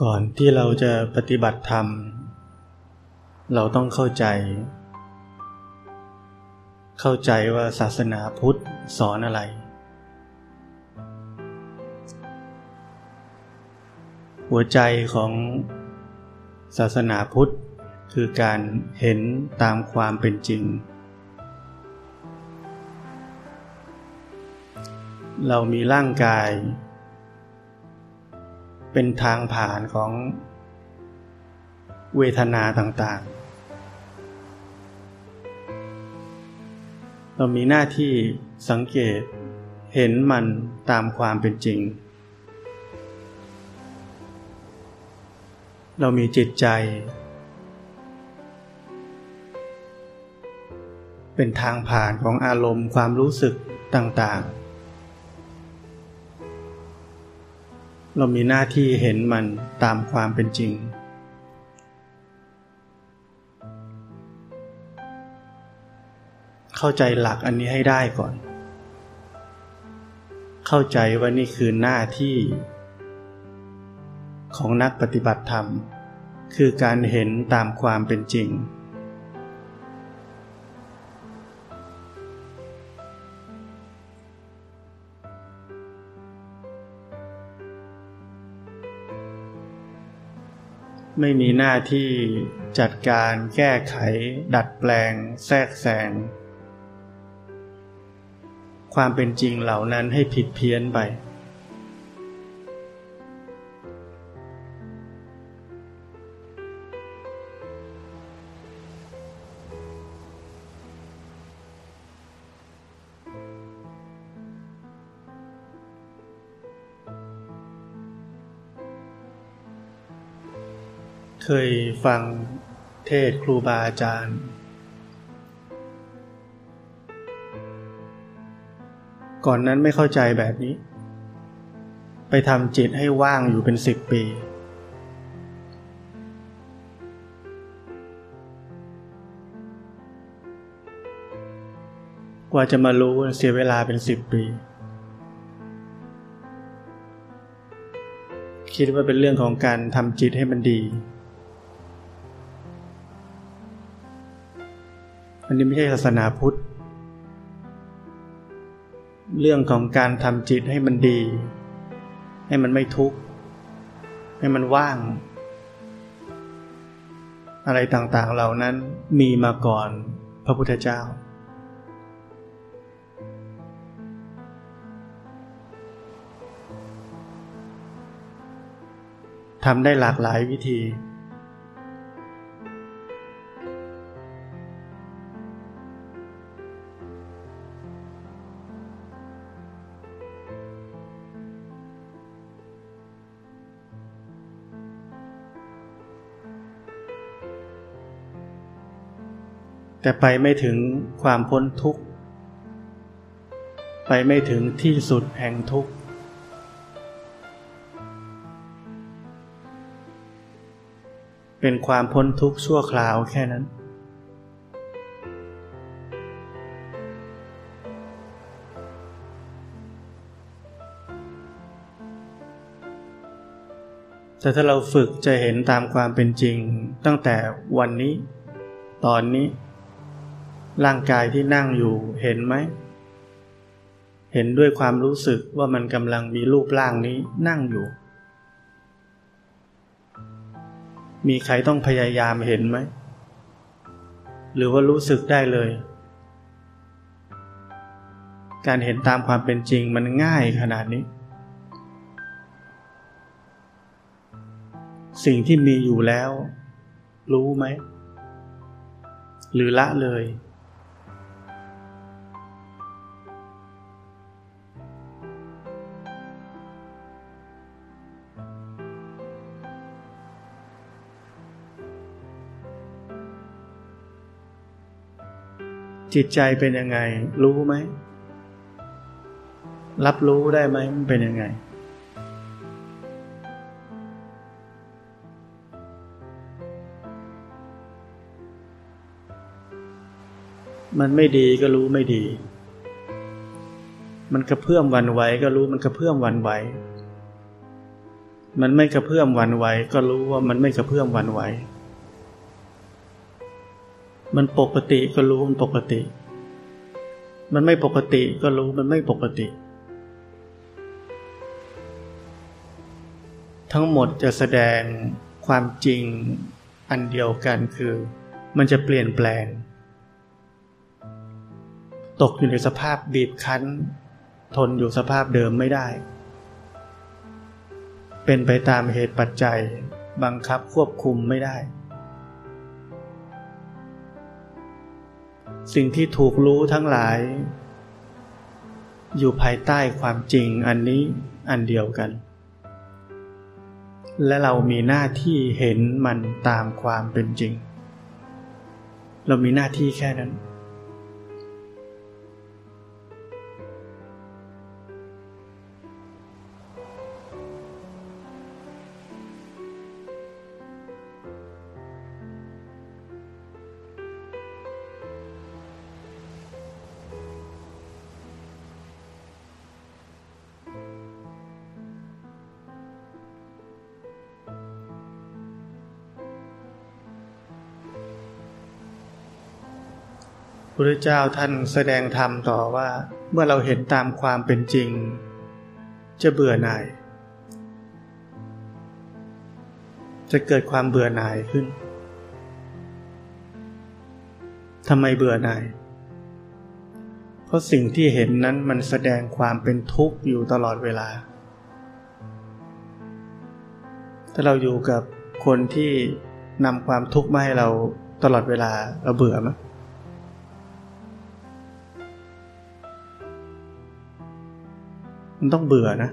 ก่อนที่เราจะปฏิบัติธรรม เราต้องเข้าใจ เข้าใจว่าศาสนาพุทธสอนอะไร หัวใจของศาสนาพุทธคือการเห็นตามความเป็นจริง เรามีร่างกาย เป็นทางผ่านของเวทนาต่างๆ เรามีหน้าที่สังเกตเห็นมันตามความเป็นจริง เรามีจิตใจ เป็นทางผ่านของอารมณ์ความรู้สึกต่างๆ เรามีหน้าที่เห็นมันตามความเป็นจริง เข้าใจหลักอันนี้ให้ได้ก่อน เข้าใจว่านี่คือหน้าที่ ของนักปฏิบัติธรรม คือการเห็นตามความเป็นจริง ไม่มีหน้าที่จัดการแก้ไข ดัดแปลง แทรกแซงความเป็นจริงเหล่านั้นให้ผิดเพี้ยนไป เคยฟังเทศครูบาอาจารย์ ก่อนนั้นไม่เข้าใจแบบนี้ ไปทำจิตให้ว่างอยู่เป็นสิบปี กว่าจะมารู้เสียเวลาเป็นสิบปี คิดว่าเป็นเรื่องของการทำจิตให้มันดี อันนี้ไม่ใช่ศาสนาพุทธ เรื่องของการทำจิตให้มันดี ให้มันไม่ทุกข์ ให้มันว่าง อะไรต่างๆเหล่านั้นมีมาก่อนพระพุทธเจ้า ทำได้หลากหลายวิธี แต่ไปไม่ถึงความพ้นทุกข์ ไปไม่ถึงที่สุดแห่งทุกข์ เป็นความพ้นทุกข์ชั่วคราวแค่นั้น แต่ถ้าเราฝึกจะเห็นตามความเป็นจริงตั้งแต่วันนี้ ตอนนี้ ร่างกายที่นั่งอยู่เห็นไหม เห็นด้วยความรู้สึกว่ามันกำลังมีรูปร่างนี้นั่งอยู่ มีใครต้องพยายามเห็นไหม หรือว่ารู้สึกได้เลย การเห็นตามความเป็นจริงมันง่ายขนาดนี้ สิ่งที่มีอยู่แล้ว รู้ไหม หรือละเลย จิตใจเป็นยังไง รู้ไหม รับรู้ได้ไหมมันเป็นยังไง มันไม่ดีก็รู้ไม่ดี มันกระเพื่อมวันไหวก็รู้มันกระเพื่อมวันไหว มันไม่กระเพื่อมวันไหวก็รู้ว่ามันไม่กระเพื่อมวันไหว มันปกติก็รู้มันปกติ มันไม่ปกติก็รู้มันไม่ปกติ ทั้งหมดจะแสดงความจริงอันเดียวกันคือ มันจะเปลี่ยนแปลง ตกอยู่ในสภาพบีบคั้น ทนอยู่สภาพเดิมไม่ได้ เป็นไปตามเหตุปัจจัย บังคับควบคุมไม่ได้ สิ่งที่ถูกรู้ทั้งหลาย อยู่ภายใต้ความจริงอันนี้อันเดียวกัน และเรามีหน้าที่เห็นมันตามความเป็นจริง เรามีหน้าที่แค่นั้น พระเจ้าท่านแสดงธรรมต่อว่า เมื่อเราเห็นตามความเป็นจริง จะเบื่อหน่าย จะเกิดความเบื่อหน่ายขึ้นทำไมเบื่อหน่าย เพราะสิ่งที่เห็นนั้นมันแสดงความเป็นทุกข์อยู่ตลอดเวลา ถ้าเราอยู่กับคนที่นำความทุกข์มาให้เราตลอดเวลาเราเบื่อไหม มันต้องเบื่อนะ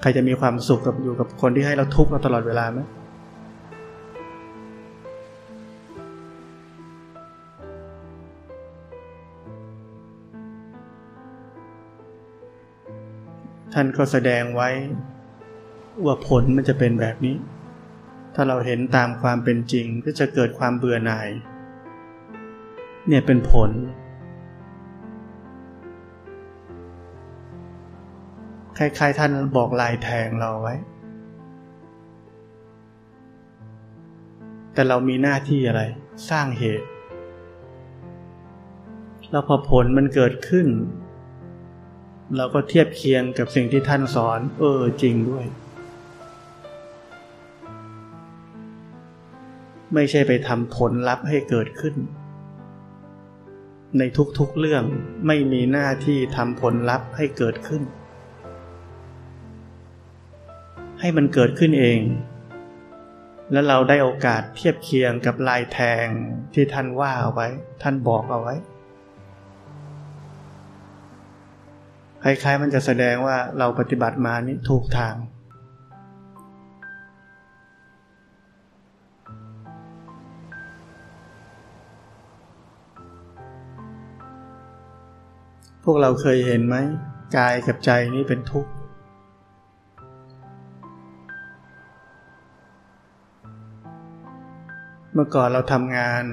ใครจะมีความสุขกับอยู่กับคนที่ให้เราทุกข์เราตลอดเวลาไหมท่านก็แสดงไว้ว่าผลมันจะเป็นแบบนี้ ถ้าเราเห็นตามความเป็นจริงก็จะเกิดความเบื่อหน่าย เนี่ยเป็นผล คล้ายๆท่านบอกลายแทงเราไว้ แต่เรามีหน้าที่อะไร สร้างเหตุ แล้วพอผลมันเกิดขึ้น เราก็เทียบเคียงกับสิ่งที่ท่านสอน เออจริงด้วย ไม่ใช่ไปทำผลลัพธ์ให้เกิดขึ้นในทุกๆเรื่องไม่มีหน้าที่ทำผลลัพธ์ให้เกิดขึ้น ให้มันเกิดขึ้นเอง แล้วเราได้โอกาสเทียบเคียงกับลายแทงที่ท่านว่าเอาไว้ ท่านบอกเอาไว้คล้ายๆมันจะแสดงว่าเราปฏิบัติมานี้ถูกทาง พวกเราเคยเห็นไหมกายกับใจนี้เป็นทุกข์ เมื่อก่อนเราทำงาน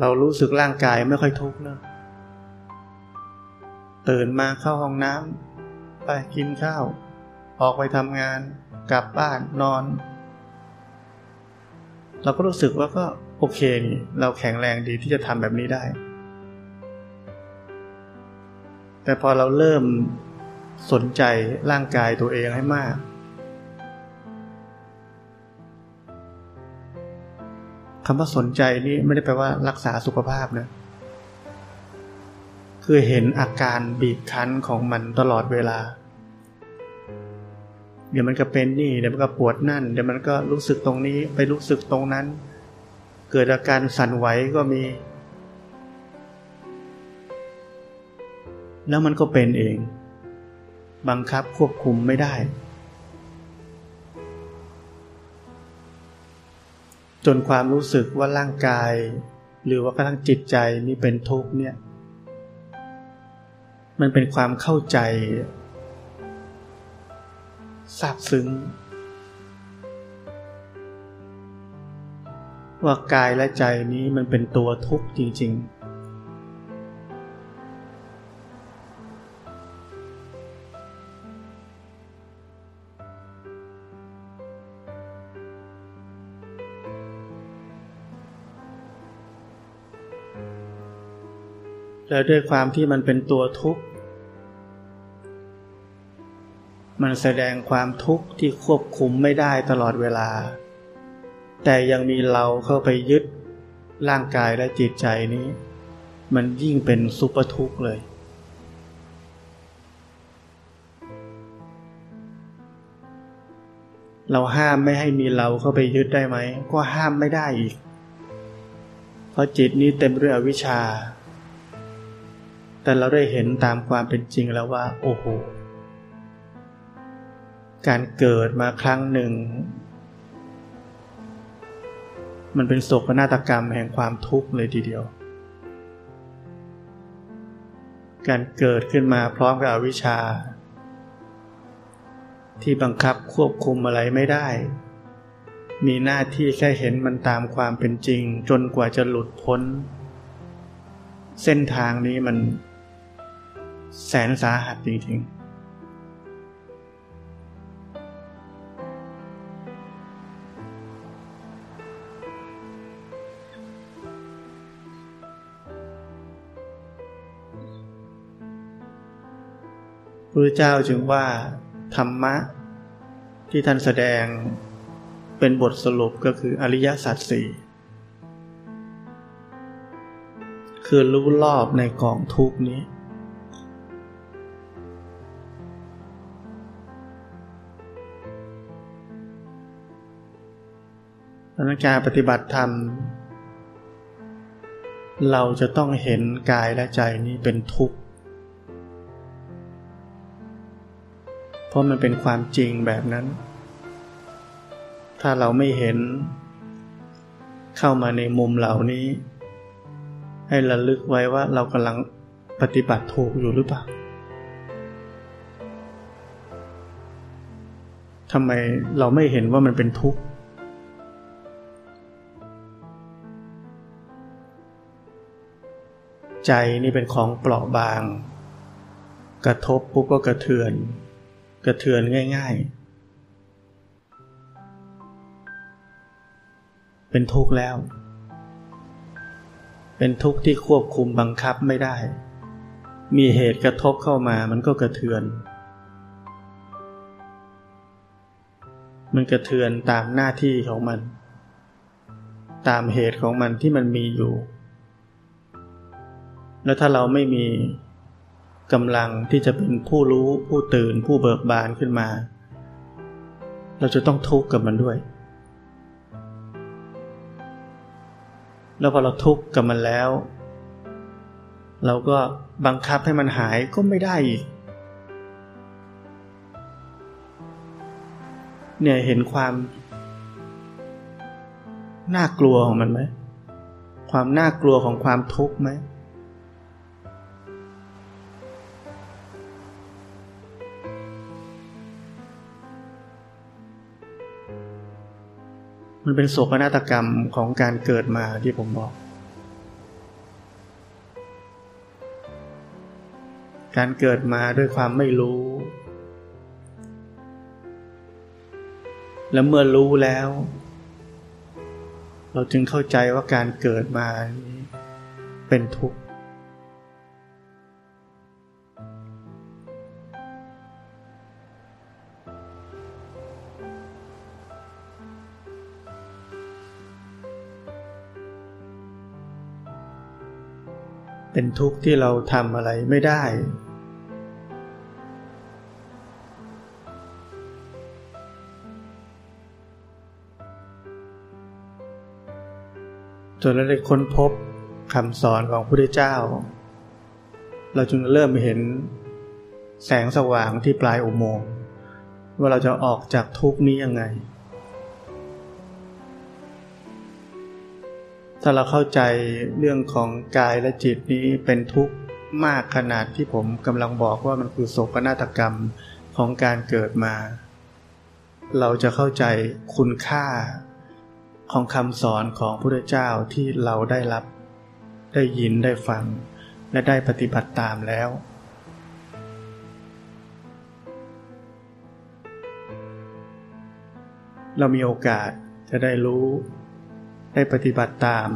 เรารู้สึกร่างกายไม่ค่อยทุกข์นะตื่นมาเข้าห้องน้ำไปกินข้าว ออกไปทำงาน กลับบ้านนอน เราก็รู้สึกว่าก็โอเคนี่เราแข็งแรงดีที่จะทำแบบนี้ได้ แต่พอเราเริ่มสนใจร่างกายตัวเองให้มาก คำว่าสนใจนี่ไม่ได้แปลว่ารักษาสุขภาพนะคือเห็นอาการบีบคั้นของมันตลอดเวลา เดี๋ยวมันก็เป็นนี่ เดี๋ยวมันก็ปวดนั่น เดี๋ยวมันก็รู้สึกตรงนี้ไปรู้สึกตรงนั้น เกิดอาการสั่นไหวก็มี แล้วมันก็เป็นเอง บังคับควบคุมไม่ได้ จนความรู้สึกว่าร่างกาย หรือว่ากระทั่งจิตใจนี่เป็นทุกข์เนี่ย มันเป็นความเข้าใจซาบซึ้ง ว่ากายและใจนี้มันเป็นตัวทุกข์จริง ๆ แล้วด้วยความที่มันเป็นตัวทุกข์ มันแสดงความทุกข์ที่ควบคุมไม่ได้ตลอดเวลา แต่ยังมีเราเข้าไปยึดร่างกายและจิตใจนี้ มันยิ่งเป็นสุปอร์ทุกข์เลย เราห้ามไม่ให้มีเราเข้าไปยึดได้ไหม ก็ห้ามไม่ได้อีก เพราะจิตนี้เต็มด้วยอวิชชา แต่เราได้เห็นตามความเป็นจริงแล้วว่า โอ้โห การเกิดมาครั้งหนึ่ง มันเป็นโศกนาฏกรรมแห่งความทุกข์เลยทีเดียว การเกิดขึ้นมาพร้อมกับอวิชชา ที่บังคับควบคุมอะไรไม่ได้ มีหน้าที่แค่เห็นมันตามความเป็นจริงจนกว่าจะหลุดพ้นเส้นทางนี้มัน แสนสาหัสจริงๆพระเจ้าจึงว่าธรรมะที่ท่านแสดงเป็นบทสรุปก็คืออริยสัจสี่คือรู้รอบในกองทุกนี้ นการปฏิบัติธรรม เราจะต้องเห็นกายและใจนี้เป็นทุกข์ เพราะมันเป็นความจริงแบบนั้น ถ้าเราไม่เห็น เข้ามาในมุมเหล่านี้ ให้ระลึกไว้ว่าเรากำลังปฏิบัติถูกอยู่หรือเปล่าทำไมเราไม่เห็นว่ามันเป็นทุกข์ ใจนี่เป็นของเปราะบาง กระทบปุ๊บก็กระเทือน กระเทือนง่าย ๆ เป็นทุกข์แล้ว เป็นทุกข์ที่ควบคุมบังคับไม่ได้ มีเหตุกระทบเข้ามามันก็กระเทือน มันกระเทือนตามหน้าที่ของมัน ตามเหตุของมันที่มันมีอยู่ แล้วถ้าเราไม่มีกำลังที่จะเป็นผู้รู้ผู้ตื่นผู้เบิกบานขึ้นมา เราจะต้องทุกข์กับมันด้วย แล้วพอเราทุกข์กับมันแล้ว เราก็บังคับให้มันหายก็ไม่ได้อีกเนี่ยเห็นความน่ากลัวของมันไหมความน่ากลัวของความทุกข์ไหม มันเป็นโศกนาฏกรรมของการเกิดมาที่ผมบอก การเกิดมาด้วยความไม่รู้ และเมื่อรู้แล้ว เราจึงเข้าใจว่าการเกิดมาเป็นทุกข์ เป็นทุกข์ที่เราทำอะไรไม่ได้ จนเราได้ค้นพบคำสอนของพระพุทธเจ้า เราจึงเริ่มเห็นแสงสว่างที่ปลายอุโมงค์ว่าเราจะออกจากทุกข์นี้ยังไง ถ้าเราเข้าใจเรื่องของกายและจิตนี้เป็นทุกข์มากขนาดที่ผมกำลังบอกว่ามันคือโศกนาฏกรรมของการเกิดมา เราจะเข้าใจคุณค่าของคำสอนของพระเจ้าที่เราได้รับ ได้ยินได้ฟัง และได้ปฏิบัติตามแล้วเรามีโอกาสจะได้รู้ ได้ปฏิบัติตาม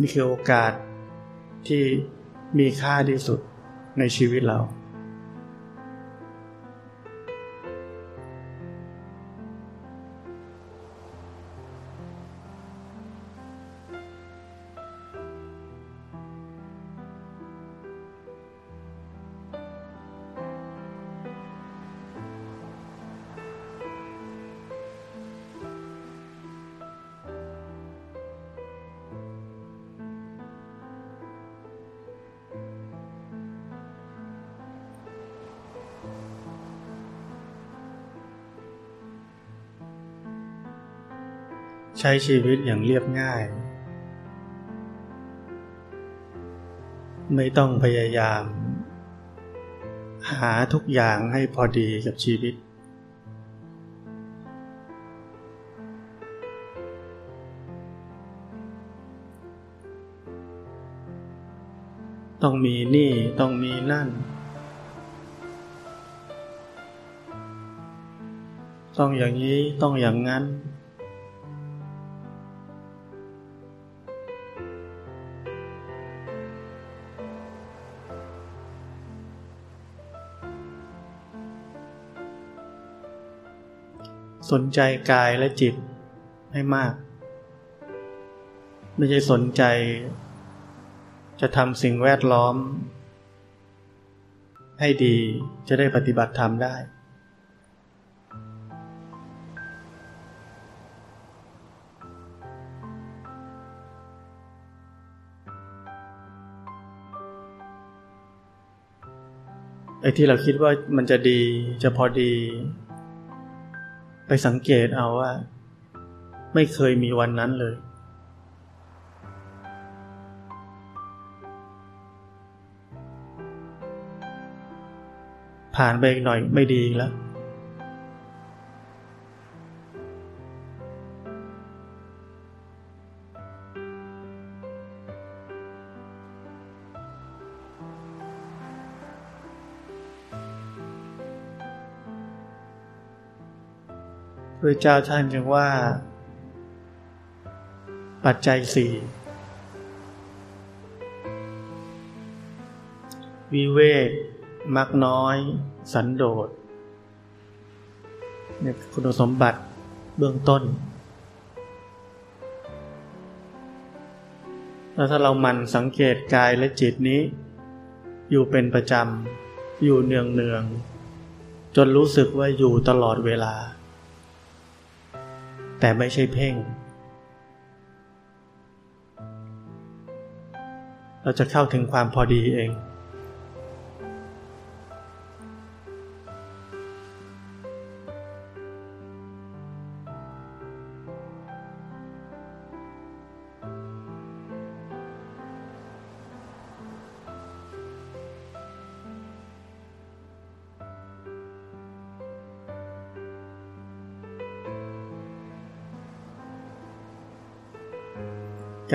นี่คือโอกาสที่มีค่าที่สุดในชีวิตเรา ใช้ชีวิตอย่างเรียบง่าย ไม่ต้องพยายาม หาทุกอย่างให้พอดีกับชีวิต ต้องมีนี่ต้องมีนั่น ต้องอย่างนี้ต้องอย่างนั้น สนใจกายและจิตให้มาก ไม่ใช่สนใจ จะทำสิ่งแวดล้อม ให้ดีจะได้ปฏิบัติธรรมได้ ไอ้ที่เราคิดว่ามันจะดีจะพอดี ไปสังเกตเอาว่า ไม่เคยมีวันนั้นเลย ผ่านไปอีกหน่อยไม่ดีแล้ว พระเจ้าท่านจึงว่า ปัจจัยสี่วิเวกมักน้อย สันโดษเนี่ยคุณสมบัติเบื้องต้น แล้วถ้าเรามันสังเกตกายและจิตนี้ อยู่เป็นประจำ อยู่เนืองเนือง จนรู้สึกว่าอยู่ตลอดเวลา แต่ไม่ใช่เพ่ง เราจะเข้าถึงความพอดีเอง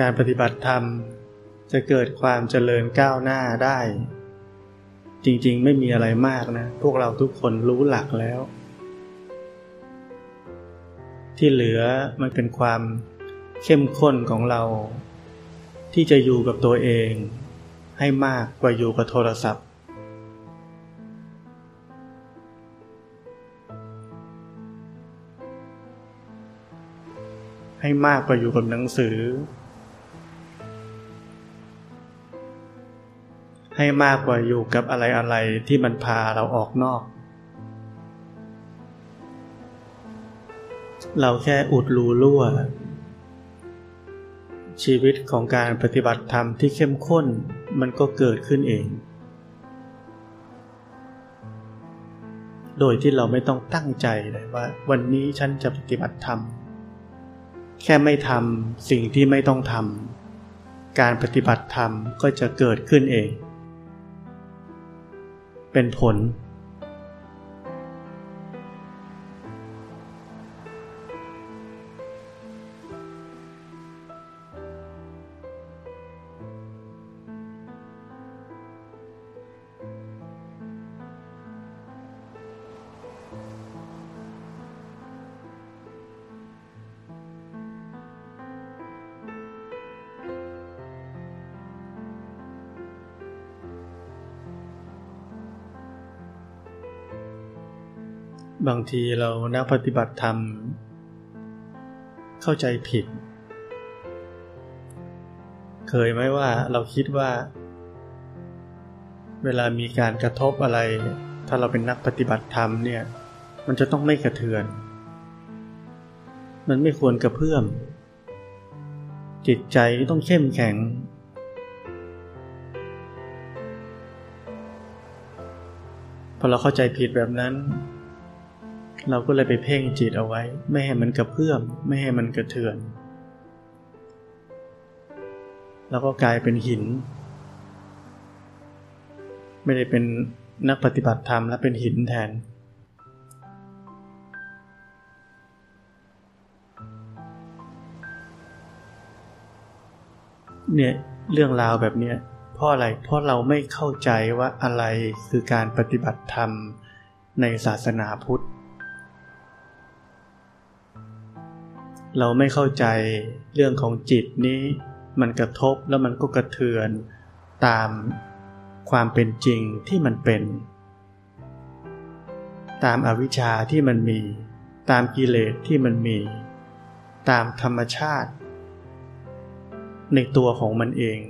การปฏิบัติธรรมจะเกิดความเจริญก้าวหน้าได้ จริงๆ ไม่มีอะไรมากนะ พวกเราทุกคนรู้หลักแล้ว ที่เหลือมันเป็นความเข้มข้นของเรา ที่จะอยู่กับตัวเอง ให้มากกว่าอยู่กับโทรศัพท์ ให้มากกว่าอยู่กับหนังสือ ให้มากกว่าอยู่กับอะไรอะไรที่มันพาเราออกนอก เราแค่อุดรูรั่ว ชีวิตของการปฏิบัติธรรมที่เข้มข้นมันก็เกิดขึ้นเอง โดยที่เราไม่ต้องตั้งใจเลยว่า วันนี้ฉันจะปฏิบัติธรรม แค่ไม่ทำสิ่งที่ไม่ต้องทำการปฏิบัติธรรมก็จะเกิดขึ้นเอง เป็นผล บางทีเรานักปฏิบัติธรรม เข้าใจผิด เคยไหมว่าเราคิดว่า เวลามีการกระทบอะไร ถ้าเราเป็นนักปฏิบัติธรรมเนี่ย มันจะต้องไม่กระเทือน มันไม่ควรกระเพื่อม จิตใจต้องเข้มแข็งพอเราเข้าใจผิดแบบนั้น เราก็เลยไปเพ่งจิตเอาไว้ ไม่ให้มันกระเพื่อม ไม่ให้มันกระเทือน แล้วก็กลายเป็นหิน ไม่ได้เป็นนักปฏิบัติธรรมแล้วเป็นหินแทน เนี่ยเรื่องราวแบบเนี้ยเพราะอะไร เพราะเราไม่เข้าใจว่าอะไรคือการปฏิบัติธรรมในศาสนาพุทธ เราไม่เข้าใจเรื่องของจิตนี้ มันกระทบแล้วมันก็กระเทือนตามความเป็นจริงที่มันเป็น ตามอวิชชาที่มันมี ตามกิเลสที่มันมี ตามธรรมชาติ ในตัวของมันเอง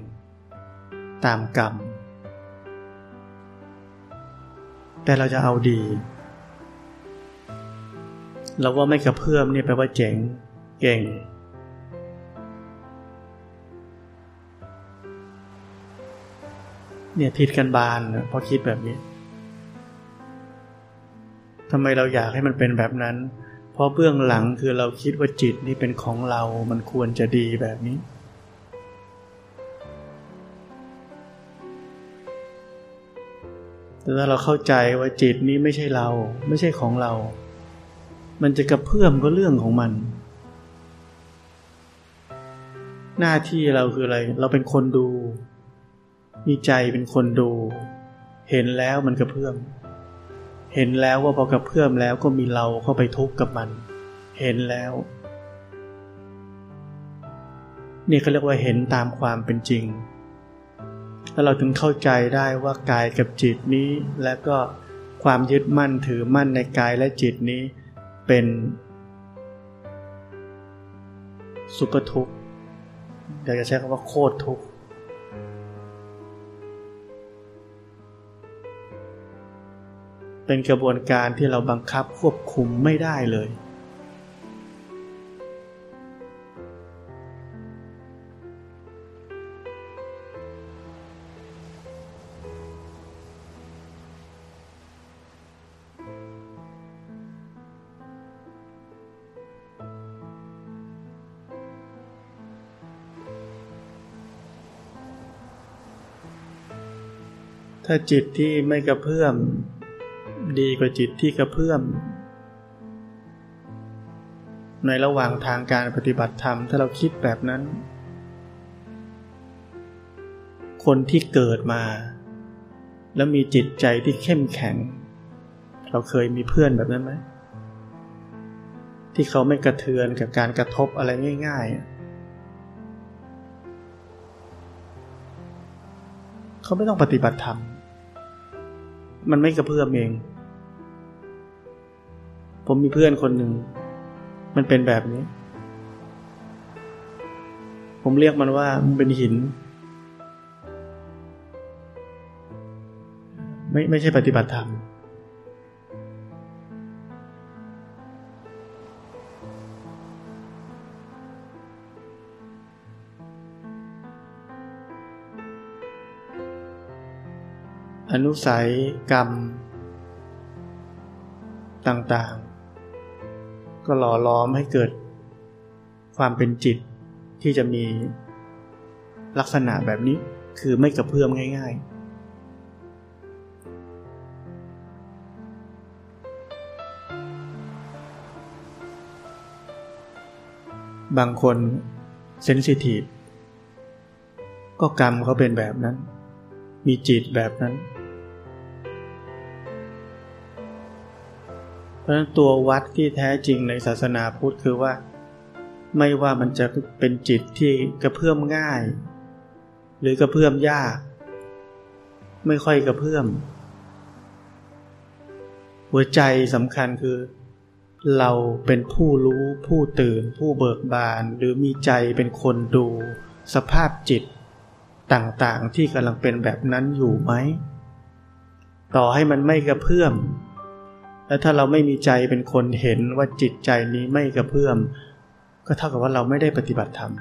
ตามกรรม แต่เราจะเอาดี เราว่าไม่กระเพื่อมเนี่ยแปลว่าเจ๋ง เก่ง เนี่ยผิดกันบานเพราะคิดแบบนี้ทำไมเราอยากให้มันเป็นแบบนั้น เพราะเบื้องหลังคือเราคิดว่าจิตนี่เป็นของเรา มันควรจะดีแบบนี้ แต่ถ้าเราเข้าใจว่าจิตนี้ไม่ใช่เรา ไม่ใช่ของเรา มันจะกระเพื่อมก็เรื่องของมัน หน้าที่เราคืออะไร เราเป็นคนดู มีใจเป็นคนดู เห็นแล้วมันกระเพื่อม เห็นแล้วว่าพอกระเพื่อมแล้วก็มีเราเข้าไปทุกข์กับมัน เห็นแล้วนี่เขาเรียกว่าเห็นตามความเป็นจริง แล้วเราถึงเข้าใจได้ว่ากายกับจิตนี้ และก็ความยึดมั่นถือมั่นในกายและจิตนี้เป็น สุปทุกข์ อยากจะใช้คำว่าโคตรทุกข์เป็นกระบวนการที่เราบังคับควบคุมไม่ได้เลย ถ้าจิตที่ไม่กระเพื่อม ดีกว่าจิตที่กระเพื่อม ในระหว่างทางการปฏิบัติธรรมถ้าเราคิดแบบนั้น คนที่เกิดมา แล้วมีจิตใจที่เข้มแข็ง เราเคยมีเพื่อนแบบนั้นไหมที่เขาไม่กระเทือนกับการกระทบอะไรง่ายๆเขาไม่ต้องปฏิบัติธรรม มันไม่กระเพื่อมเอง ผมมีเพื่อนคนหนึ่ง มันเป็นแบบนี้ ผมเรียกมันว่ามันเป็นหิน ไม่ไม่ใช่ปฏิบัติธรรม อนุสัยกรรม ต่างๆ ก็หล่อล้อมให้เกิด ความเป็นจิตที่จะมีลักษณะแบบนี้คือไม่กระเพื่อมง่าย ๆบางคนเซนซิทีฟก็กรรมเขาเป็นแบบนั้น มีจิตแบบนั้น ราะฉะนั้นตัววัดที่แท้จริงในศาสนาพุทธคือว่า ไม่ว่ามันจะเป็นจิตที่กระเพื่อมง่าย หรือกระเพื่อมยาก ไม่ค่อยกระเพื่อม หัวใจสำคัญคือ เราเป็นผู้รู้ผู้ตื่น ผู้เบิกบาน หรือมีใจเป็นคนดู สภาพจิตต่างๆที่กำลังเป็นแบบนั้นอยู่ไหม ต่อให้มันไม่กระเพื่อม แล้วถ้าเราไม่มีใจเป็นคนเห็นว่าจิตใจนี้ไม่กระเพื่อม ก็เท่ากับว่าเราไม่ได้ปฏิบัติธรรม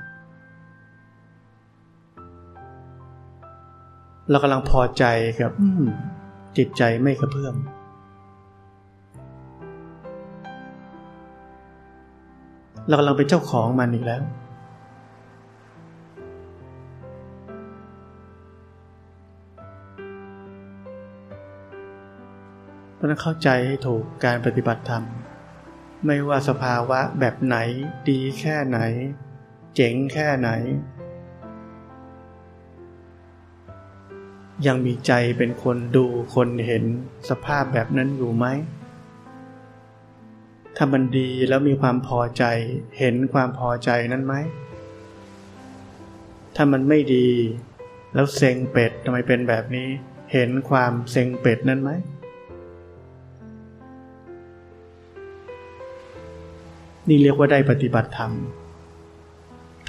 เรากำลังพอใจกับจิตใจไม่กระเพื่อม เรากำลังเป็นเจ้าของมันอีกแล้ว เพราะนั้นเข้าใจให้ถูกการปฏิบัติธรรม ไม่ว่าสภาวะแบบไหน ดีแค่ไหน เจ๋งแค่ไหน ยังมีใจเป็นคนดูคนเห็นสภาพแบบนั้นอยู่ไหม ถ้ามันดีแล้วมีความพอใจ เห็นความพอใจนั้นไหม ถ้ามันไม่ดี แล้วเซ็งเป็ดทำไมเป็นแบบนี้ เห็นความเซ็งเป็ดนั้นไหม นี่เรียกว่าได้ปฏิบัติธรรม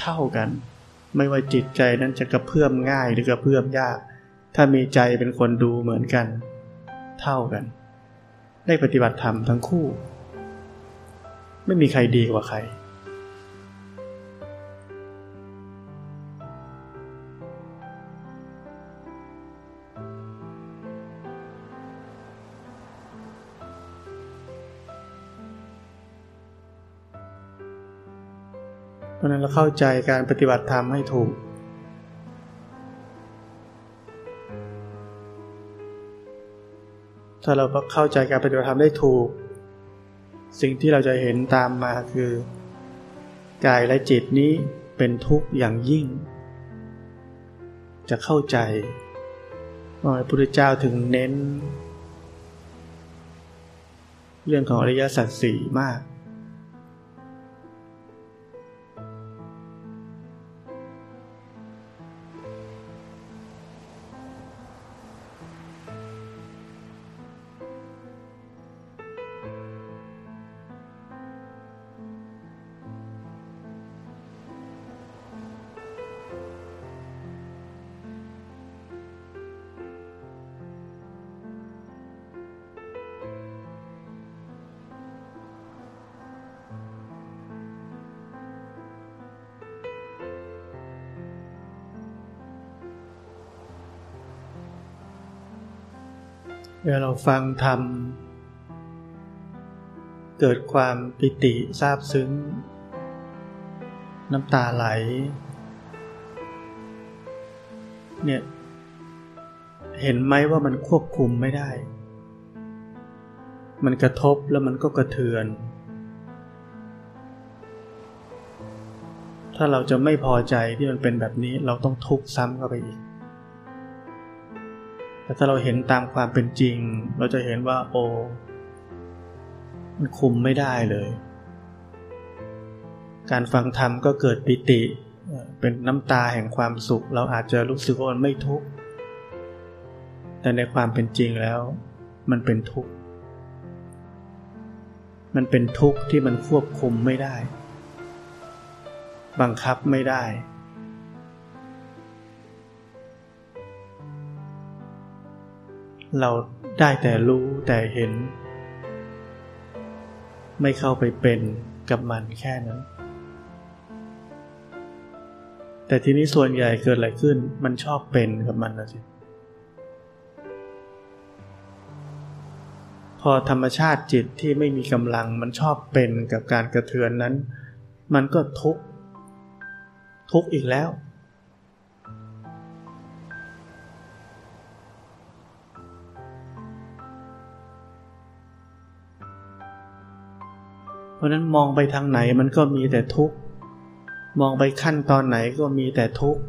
เท่ากัน ไม่ว่าจิตใจนั้นจะกระเพื่อมง่ายหรือกระเพื่อมยาก ถ้ามีใจเป็นคนดูเหมือนกัน เท่ากัน ได้ปฏิบัติธรรมทั้งคู่ ไม่มีใครดีกว่าใคระนั้นเราเข้าใจการปฏิบัติธรรมให้ถูก ถ้าเราเข้าใจการปฏิบัติธรรมได้ถูก สิ่งที่เราจะเห็นตามมาคือกายและจิตนี้เป็นทุกข์อย่างยิ่ง จะเข้าใจว่าพระพุทธเจ้าถึงเน้น เรื่องของอริยสัจสี่มาก ฟังธรรม เกิดความปิติซาบซึ้ง น้ำตาไหล เนี่ย เห็นไหมว่ามันควบคุมไม่ได้ มันกระทบแล้วมันก็กระเทือน ถ้าเราจะไม่พอใจที่มันเป็นแบบนี้เราต้องทุกข์ซ้ำเข้าไปอีก แต่ถ้าเราเห็นตามความเป็นจริง เราจะเห็นว่าโอ้มันคุมไม่ได้เลย การฟังธรรมก็เกิดปิติ เป็นน้ำตาแห่งความสุข เราอาจจะรู้สึกว่ามันไม่ทุกข์ แต่ในความเป็นจริงแล้ว มันเป็นทุกข์ มันเป็นทุกข์ที่มันควบคุมไม่ได้ บังคับไม่ได้ เราได้แต่รู้แต่เห็น ไม่เข้าไปเป็นกับมันแค่นั้น แต่ทีนี้ส่วนใหญ่เกิดอะไรขึ้น มันชอบเป็นกับมันนะสิพอธรรมชาติจิตที่ไม่มีกำลังมันชอบเป็นกับการกระเทือนนั้น มันก็ทุกข์ทุกข์อีกแล้ว เพราะนั้นมองไปทางไหนมันก็มีแต่ทุกข์ มองไปขั้นตอนไหนก็มีแต่ทุกข์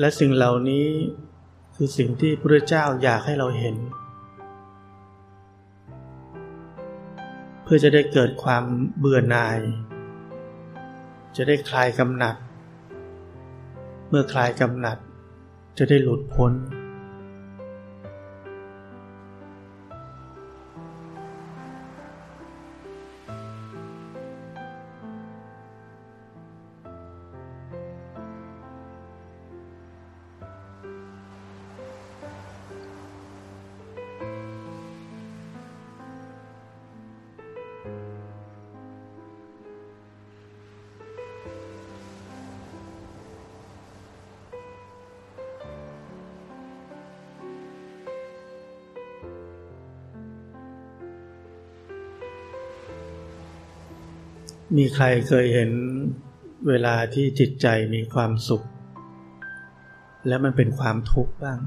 และสิ่งเหล่านี้คือสิ่งที่พระเจ้าอยากให้เราเห็น เพื่อจะได้เกิดความเบื่อหน่าย จะได้คลายกำหนัด เมื่อคลายกำหนัดจะได้หลุดพ้น มีใครเคยเห็นเวลาที่จิตใจมีความสุข แล้วมันเป็นความทุกข์บ้าง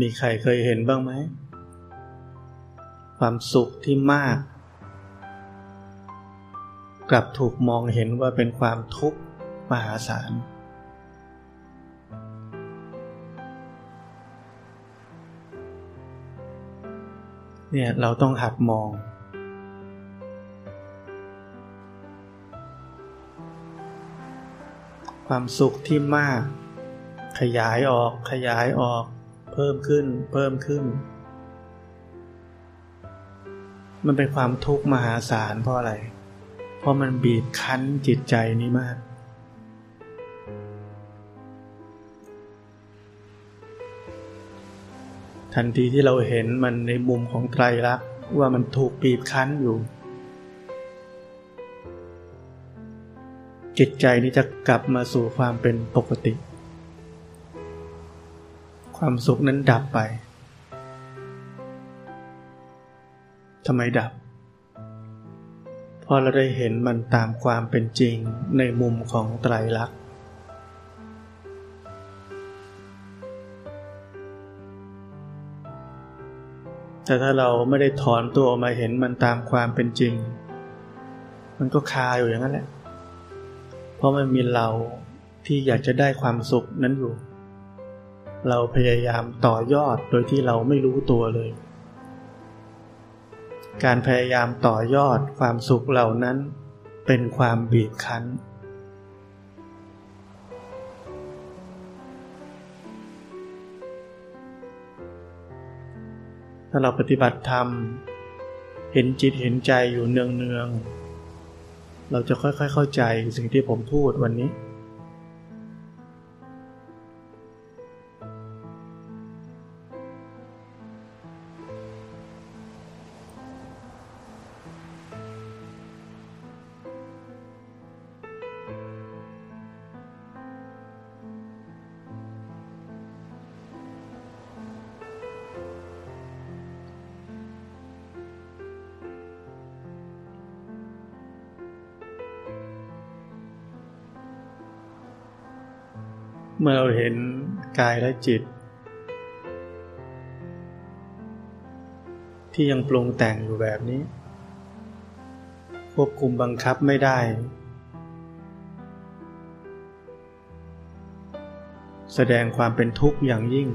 มีใครเคยเห็นบ้างไหม ความสุขที่มาก กลับถูกมองเห็นว่าเป็นความทุกข์มหาศาลเนี่ยเราต้องหัดมอง ความสุขที่มาก ขยายออกขยายออก เพิ่มขึ้น เพิ่มขึ้น มันเป็นความทุกข์มหาศาลเพราะอะไร เพราะมันบีบคั้นจิตใจนี้มาก ทันทีที่เราเห็นมันในมุมของไตรลักษณ์ว่ามันถูกบีบคั้นอยู่ จิตใจนี้จะกลับมาสู่ความเป็นปกติ ความสุขนั้นดับไปทำไมดับ เพราะเราได้เห็นมันตามความเป็นจริงในมุมของไตรลักษณ์ แต่ถ้าเราไม่ได้ถอนตัวมาเห็นมันตามความเป็นจริง มันก็คาอยู่อย่างนั้นแหละ เพราะมันมีเราที่อยากจะได้ความสุขนั้นอยู่ เราพยายามต่อยอดโดยที่เราไม่รู้ตัวเลย การพยายามต่อยอดความสุขเหล่านั้นเป็นความบีบคั้น ถ้าเราปฏิบัติธรรม เห็นจิตเห็นใจอยู่เนืองๆ เราจะค่อยๆเข้าใจสิ่งที่ผมพูดวันนี้ มื่อเราเห็นกายและจิต ที่ยังปรุงแต่งอยู่แบบนี้ ควบคุมบังคับไม่ได้ แสดงความเป็นทุกข์อย่างยิ่ง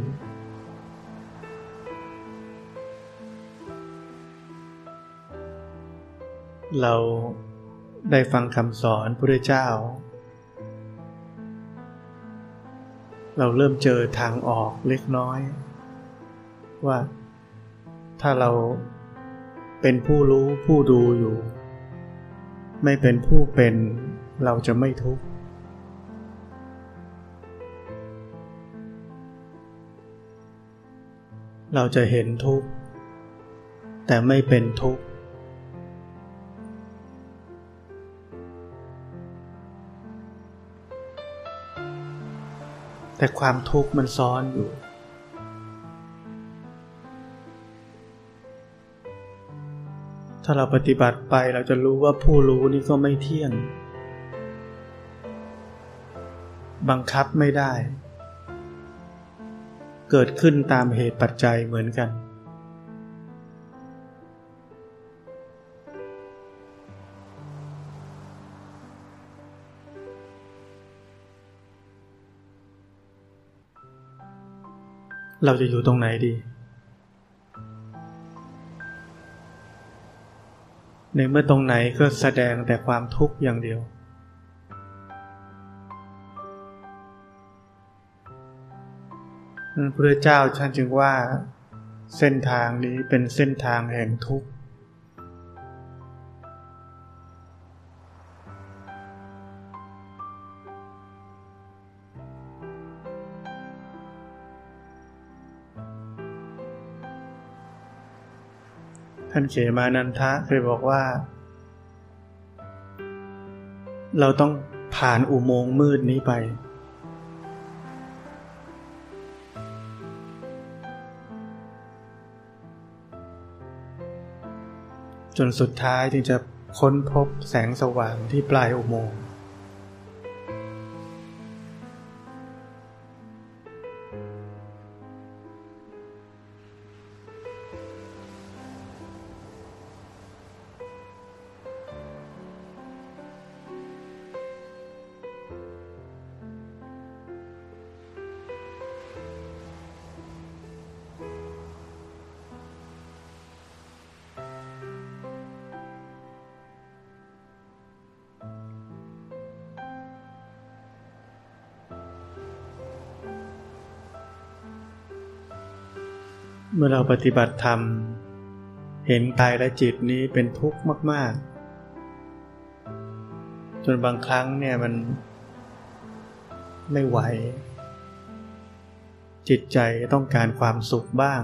เราได้ฟังคำสอนพระเจ้า เราเริ่มเจอทางออกเล็กน้อย ว่าถ้าเราเป็นผู้รู้ผู้ดูอยู่ ไม่เป็นผู้เป็นเราจะไม่ทุกข์เราจะเห็นทุกข์แต่ไม่เป็นทุกข์ แต่ความทุกข์มันซ้อนอยู่ ถ้าเราปฏิบัติไปเราจะรู้ว่าผู้รู้นี่ก็ไม่เที่ยง บังคับไม่ได้ เกิดขึ้นตามเหตุปัจจัยเหมือนกัน เราจะอยู่ตรงไหนดี ในเมื่อตรงไหนก็แสดงแต่ความทุกข์อย่างเดียว พระเจ้าท่านจึงว่า เส้นทางนี้เป็นเส้นทางแห่งทุกข์ ท่านเขมานันทะเคยบอกว่า เราต้องผ่านอุโมงค์มืดนี้ไป จนสุดท้ายจึงจะค้นพบแสงสว่างที่ปลายอุโมงค์ เมื่อเราปฏิบัติธรรม เห็นกายและจิตนี้เป็นทุกข์มาก ๆ จนบางครั้งเนี่ยมันไม่ไหว จิตใจต้องการความสุขบ้าง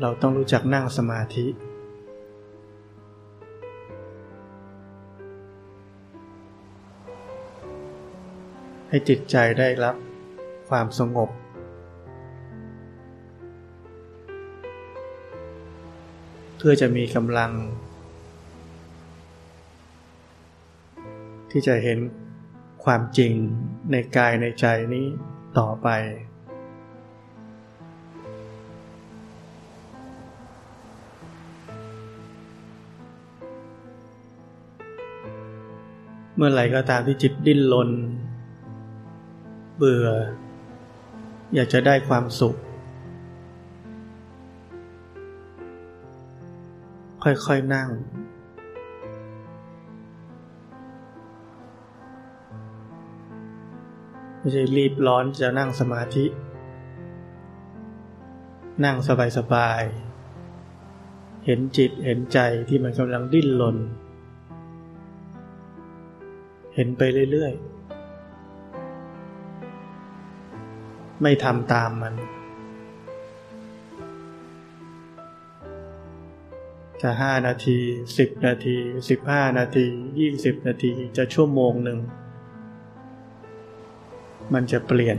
เราต้องรู้จักนั่งสมาธิ ให้จิตใจได้รับความสงบ เพื่อจะมีกำลัง ที่จะเห็นความจริงในกายในใจนี้ต่อไป เมื่อไหร่ก็ตามที่จิตดิ้นรน เบื่อ อยากจะได้ความสุข ค่อยๆนั่ง ไม่ใช่รีบร้อนจะนั่งสมาธิ นั่งสบายๆ เห็นจิตเห็นใจที่มันกำลังดิ้นรนเห็นไปเรื่อยๆ ไม่ทำตามมันจะห้านาทีสิบนาทีสิบห้านาทียี่สิบนาทีจะชั่วโมงหนึ่ง มันจะเปลี่ยน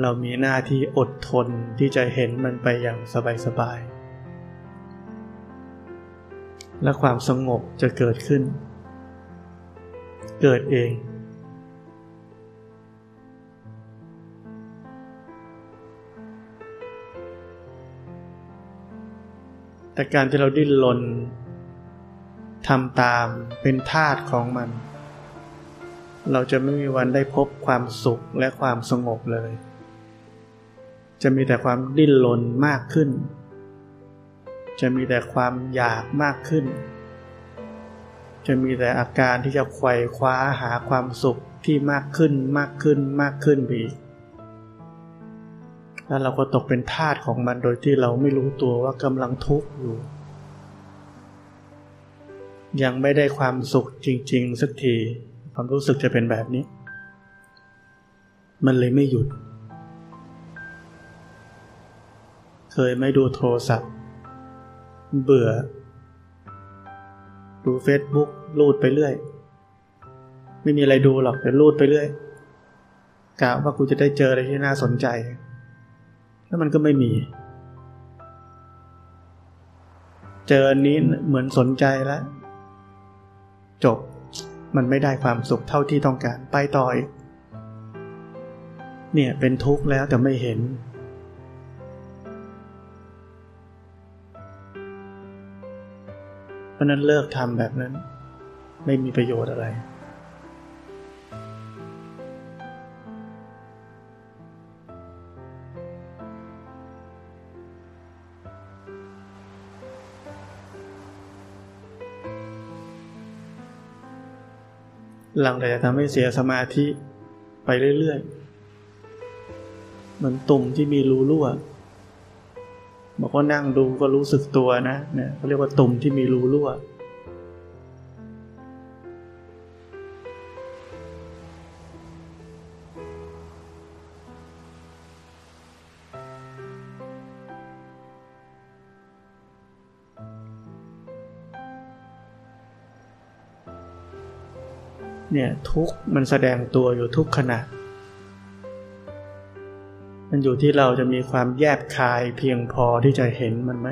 เรามีหน้าที่อดทนที่จะเห็นมันไปอย่างสบายๆและความสงบจะเกิดขึ้น เกิดเอง แต่การที่เราดิ้นรนทำตามเป็นทาตของมัน เราจะไม่มีวันได้พบความสุขและความสงบเลย จะมีแต่ความดิ้นรนมากขึ้น จะมีแต่ความอยากมากขึ้น จะมีแต่อาการที่จะไขว่คว้าหาความสุขที่มากขึ้นมากขึ้นมากขึ้นไปอีก แล้วเราก็ตกเป็นทาสของมันโดยที่เราไม่รู้ตัวว่ากำลังทุกข์อยู่ ยังไม่ได้ความสุขจริง ๆ สักที ความรู้สึกจะเป็นแบบนี้ มันเลยไม่หยุด เคยไม่ดูโทรศัพท์ เบื่อ ดูเฟซบุ๊กรูดไปเรื่อย ไม่มีอะไรดูหรอกแต่รูดไปเรื่อยกะว่ากูจะได้เจออะไรที่น่าสนใจ แล้วมันก็ไม่มี เจอนี้เหมือนสนใจแล้ว จบมันไม่ได้ความสุขเท่าที่ต้องการไปต่ออีกเนี่ยเป็นทุกข์แล้วแต่ไม่เห็น เพราะนั้นเลิกทำแบบนั้น ไม่มีประโยชน์อะไร หลังแต่จะทำให้เสียสมาธิไปเรื่อยๆเหมือนตุ่มที่มีรูรั่วบอกว่านั่งดูก็รู้สึกตัวนะเนี่ยเขาเรียกว่าตุ่มที่มีรูรั่ว เนี่ยทุกมันแสดงตัวอยู่ทุกขณะ มันอยู่ที่เราจะมีความแยบคายเพียงพอที่จะเห็นมันไหม